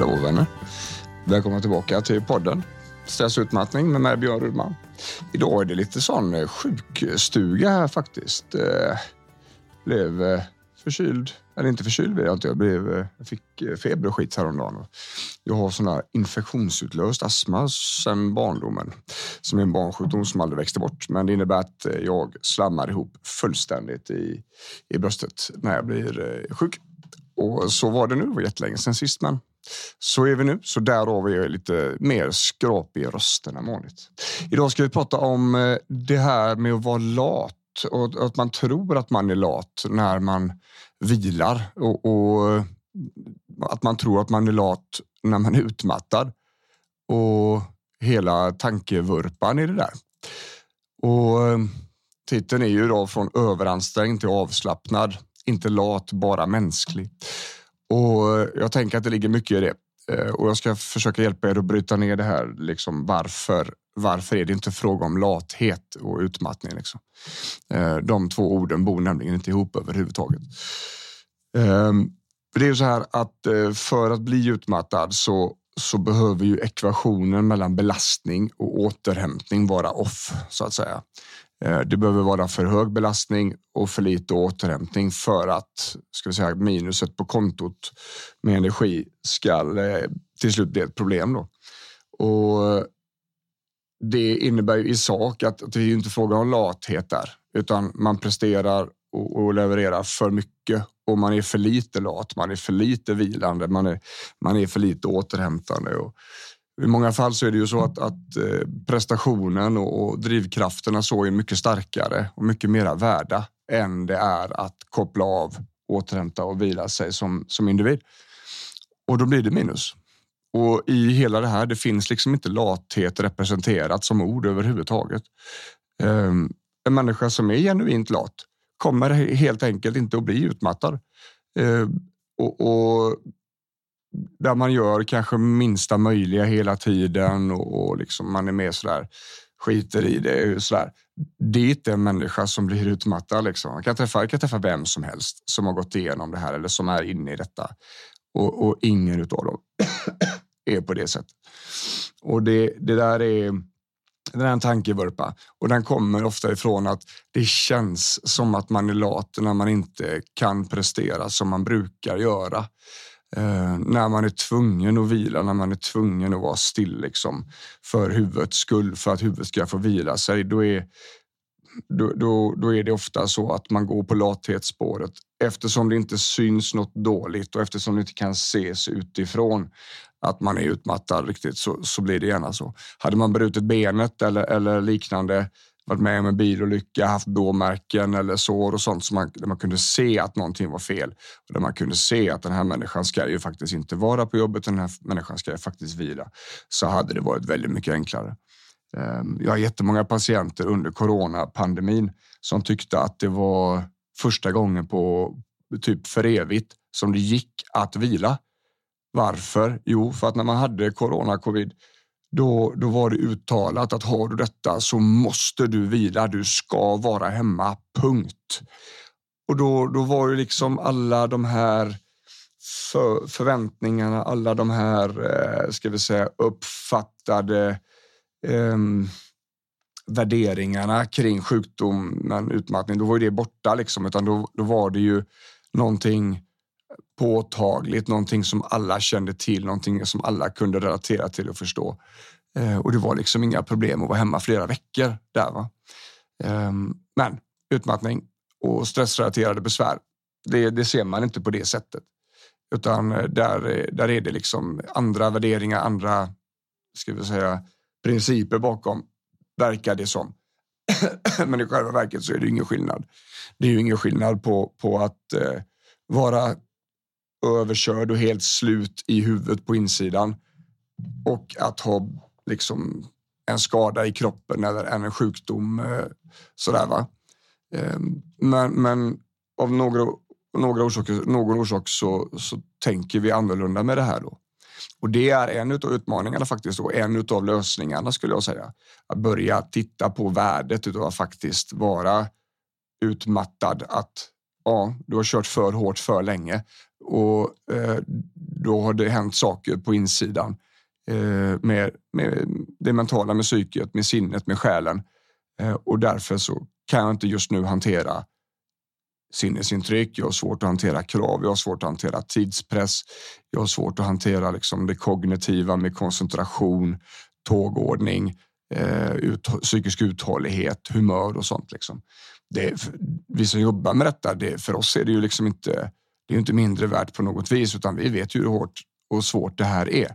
Hallå vänner! Välkomna tillbaka till podden Stressutmattning med mig Björn Rudman. Idag är det lite sån eh, sjukstuga här faktiskt. Eh, blev eh, förkyld, eller inte förkyld vet jag inte. Jag, blev, eh, jag fick feber och skit häromdagen. Jag har sån här infektionsutlöst astma sedan barndomen som är en barnsjukdom som aldrig växte bort. Men det innebär att jag slammar ihop fullständigt i, i bröstet när jag blir sjuk. Och så var det nu. Det var jättelänge sedan sist, men så är vi nu. Så därav är jag lite mer skrapig i rösten än vanligt. Idag ska vi prata om eh, det här med att vara lat och att man tror att man är lat när man vilar och, och eh, att man tror att man är lat när man är utmattad. Och hela tankevurpan i det där. Och eh, titeln är ju då från överansträngd till avslappnad. Inte lat, bara mänsklig. Och eh, jag tänker att det ligger mycket i det. Eh, och jag ska försöka hjälpa er att bryta ner det här. Liksom varför, varför är det inte fråga om lathet och utmattning? Liksom? Eh, de två orden bor nämligen inte ihop överhuvudtaget. Ehm, det är så här att för att bli utmattad så, så behöver ju ekvationen mellan belastning och återhämtning vara off så att säga. Eh, det behöver vara för hög belastning och för lite återhämtning för att ska vi säga, minuset på kontot med energi ska eh, till slut bli ett problem. Då. Och eh, det innebär ju i sak att det är inte fråga om lathet där, utan man presterar och, och levererar för mycket och man är för lite lat, man är för lite vilande, man är, man är för lite återhämtande. Och i många fall så är det ju så att, att eh, prestationen och, och drivkrafterna så är mycket starkare och mycket mera värda än det är att koppla av, återhämta och vila sig som, som individ. Och då blir det minus. Och i hela det här, det finns liksom inte lathet representerat som ord överhuvudtaget. Um, en människa som är genuint lat kommer helt enkelt inte att bli utmattad. Um, och, och där man gör kanske minsta möjliga hela tiden och, och liksom man är med sådär skiter i det. Sådär. Det är inte en människa som blir utmattad. Liksom. Man kan träffa, man kan träffa vem som helst som har gått igenom det här eller som är inne i detta. Och, och ingen av dem är på det sättet. Och det, det där är, det där är en tankevurpa och den kommer ofta ifrån att det känns som att man är lat när man inte kan prestera som man brukar göra. Eh, när man är tvungen att vila, när man är tvungen att vara still liksom, för huvudets skull, för att huvudet ska få vila sig, då är, då, då, då är det ofta så att man går på lathetsspåret eftersom det inte syns något dåligt och eftersom det inte kan ses utifrån att man är utmattad riktigt så, så blir det gärna så. Hade man brutit benet eller, eller liknande, varit med om en bilolycka, haft blåmärken eller sår och sånt som man, där man kunde se att någonting var fel. Och där man kunde se att den här människan ska ju faktiskt inte vara på jobbet, den här människan ska ju faktiskt vila. Så hade det varit väldigt mycket enklare. Ehm, jag har jättemånga patienter under coronapandemin som tyckte att det var första gången på typ för evigt som det gick att vila. Varför? Jo, för att när man hade corona covid då, då var det uttalat att har du detta så måste du vila. Du ska vara hemma, punkt. Och då, då var ju liksom alla de här för, förväntningarna, alla de här, eh, ska vi säga, uppfattade eh, värderingarna kring sjukdomen, utmattning, då var ju det borta liksom, utan då, då var det ju någonting påtagligt, någonting som alla kände till, någonting som alla kunde relatera till och förstå. Eh, och det var liksom inga problem att vara hemma flera veckor där. Va? Eh, men utmattning och stressrelaterade besvär, det, det ser man inte på det sättet. Utan eh, där, eh, där är det liksom andra värderingar, andra ska vi säga, principer bakom, verkar det som. Men i själva verket så är det ingen skillnad. Det är ju ingen skillnad på, på att eh, vara överkörd och helt slut i huvudet på insidan och att ha liksom en skada i kroppen eller en sjukdom. Eh, sådär va. Ehm, men, men av några, några orsaker, någon orsak så, så tänker vi annorlunda med det här då. Och det är en av utmaningarna faktiskt och en av lösningarna skulle jag säga. Att börja titta på värdet av att faktiskt vara utmattad, att ja, du har kört för hårt för länge och eh, då har det hänt saker på insidan eh, med, med det mentala, med psyket, med sinnet, med själen. Eh, och därför så kan jag inte just nu hantera sinnesintryck. Jag har svårt att hantera krav. Jag har svårt att hantera tidspress. Jag har svårt att hantera liksom det kognitiva med koncentration, tågordning, eh, ut, psykisk uthållighet, humör och sånt. Liksom. Det, vi som jobbar med detta, det, för oss är det ju liksom inte, det är inte mindre värt på något vis, utan vi vet ju hur hårt och svårt det här är.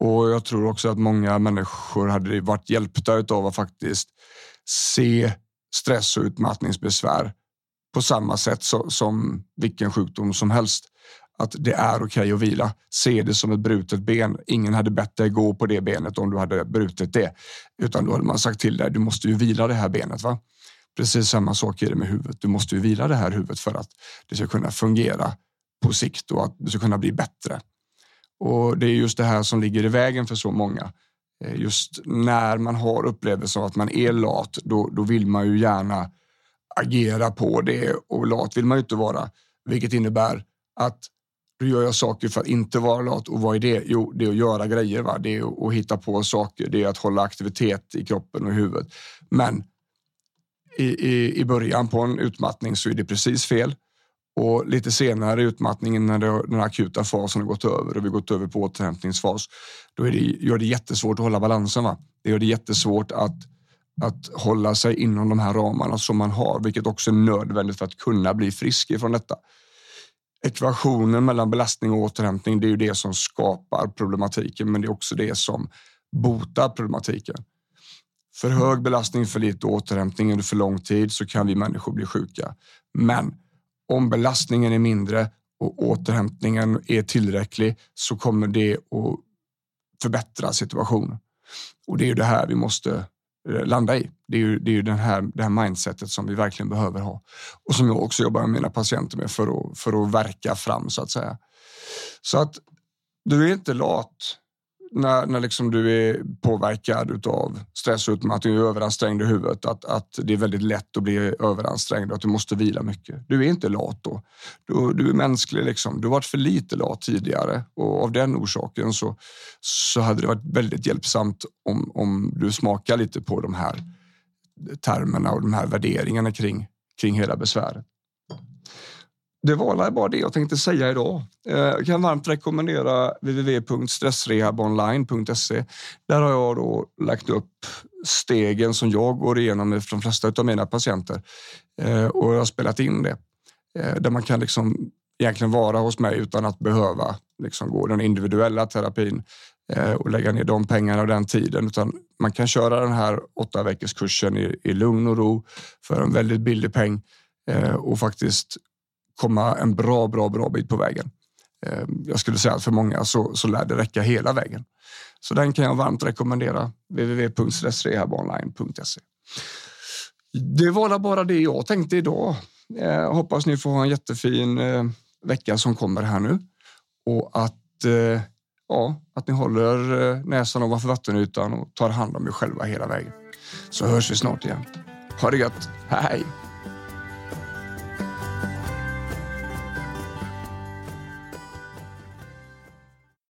Och jag tror också att många människor hade varit hjälpta av att faktiskt se stress och utmattningsbesvär på samma sätt så, som vilken sjukdom som helst. Att det är okej okay att vila. Se det som ett brutet ben. Ingen hade bett dig gå på det benet om du hade brutit det, utan då hade man sagt till dig. Du måste ju vila det här benet. Va? Precis samma sak är det med huvudet. Du måste ju vila det här huvudet för att det ska kunna fungera på sikt och att det ska kunna bli bättre. Och det är just det här som ligger i vägen för så många. Eh, just när man har upplevelsen av att man är lat, då, då vill man ju gärna agera på det och lat vill man ju inte vara, vilket innebär att då gör jag saker för att inte vara lat. Och vad är det? Jo, det är att göra grejer. Va? Det är att hitta på saker. Det är att hålla aktivitet i kroppen och i huvudet. Men i, i, i början på en utmattning så är det precis fel. Och lite senare i utmattningen när det, den akuta fasen har gått över och vi gått över på återhämtningsfas, då är det, gör det jättesvårt att hålla balansen. Va? Det gör det jättesvårt att, att hålla sig inom de här ramarna som man har, vilket också är nödvändigt för att kunna bli frisk ifrån detta. Ekvationen mellan belastning och återhämtning, det är ju det som skapar problematiken, men det är också det som botar problematiken. För hög belastning, för lite återhämtning under för lång tid så kan vi människor bli sjuka. Men om belastningen är mindre och återhämtningen är tillräcklig så kommer det att förbättra situationen. Och det är ju det här vi måste eh, landa i. Det är ju, det är ju den här, det här mindsetet som vi verkligen behöver ha och som jag också jobbar med mina patienter med för att, för att verka fram så att säga. Så att du är inte lat när, när liksom du är påverkad av stress och utmattning och överansträngd i huvudet, att, att det är väldigt lätt att bli överansträngd och att du måste vila mycket. Du är inte lat då. Du, du är mänsklig. Liksom. Du har varit för lite lat tidigare och av den orsaken så, så hade det varit väldigt hjälpsamt om, om du smakar lite på de här termerna och de här värderingarna kring, kring hela besväret det var bara det jag tänkte säga idag. Eh, jag kan varmt rekommendera www.stressrehabonline.se. Där har jag då lagt upp stegen som jag går igenom med de flesta av mina patienter eh, och jag har spelat in det eh, där man kan liksom egentligen vara hos mig utan att behöva liksom gå den individuella terapin och lägga ner de pengarna och den tiden, utan man kan köra den här åtta veckors kursen i, i lugn och ro för en väldigt billig peng och faktiskt komma en bra, bra, bra bit på vägen. Eh, jag skulle säga att för många så, så lär det räcka hela vägen. Så den kan jag varmt rekommendera. www.stressrehabonline.se. Det var bara det jag tänkte idag. Jag eh, hoppas ni får ha en jättefin eh, vecka som kommer här nu och att, eh, ja, att ni håller eh, näsan ovanför vattenytan och tar hand om er själva hela vägen. Så hörs vi snart igen. Ha det gött. Hej!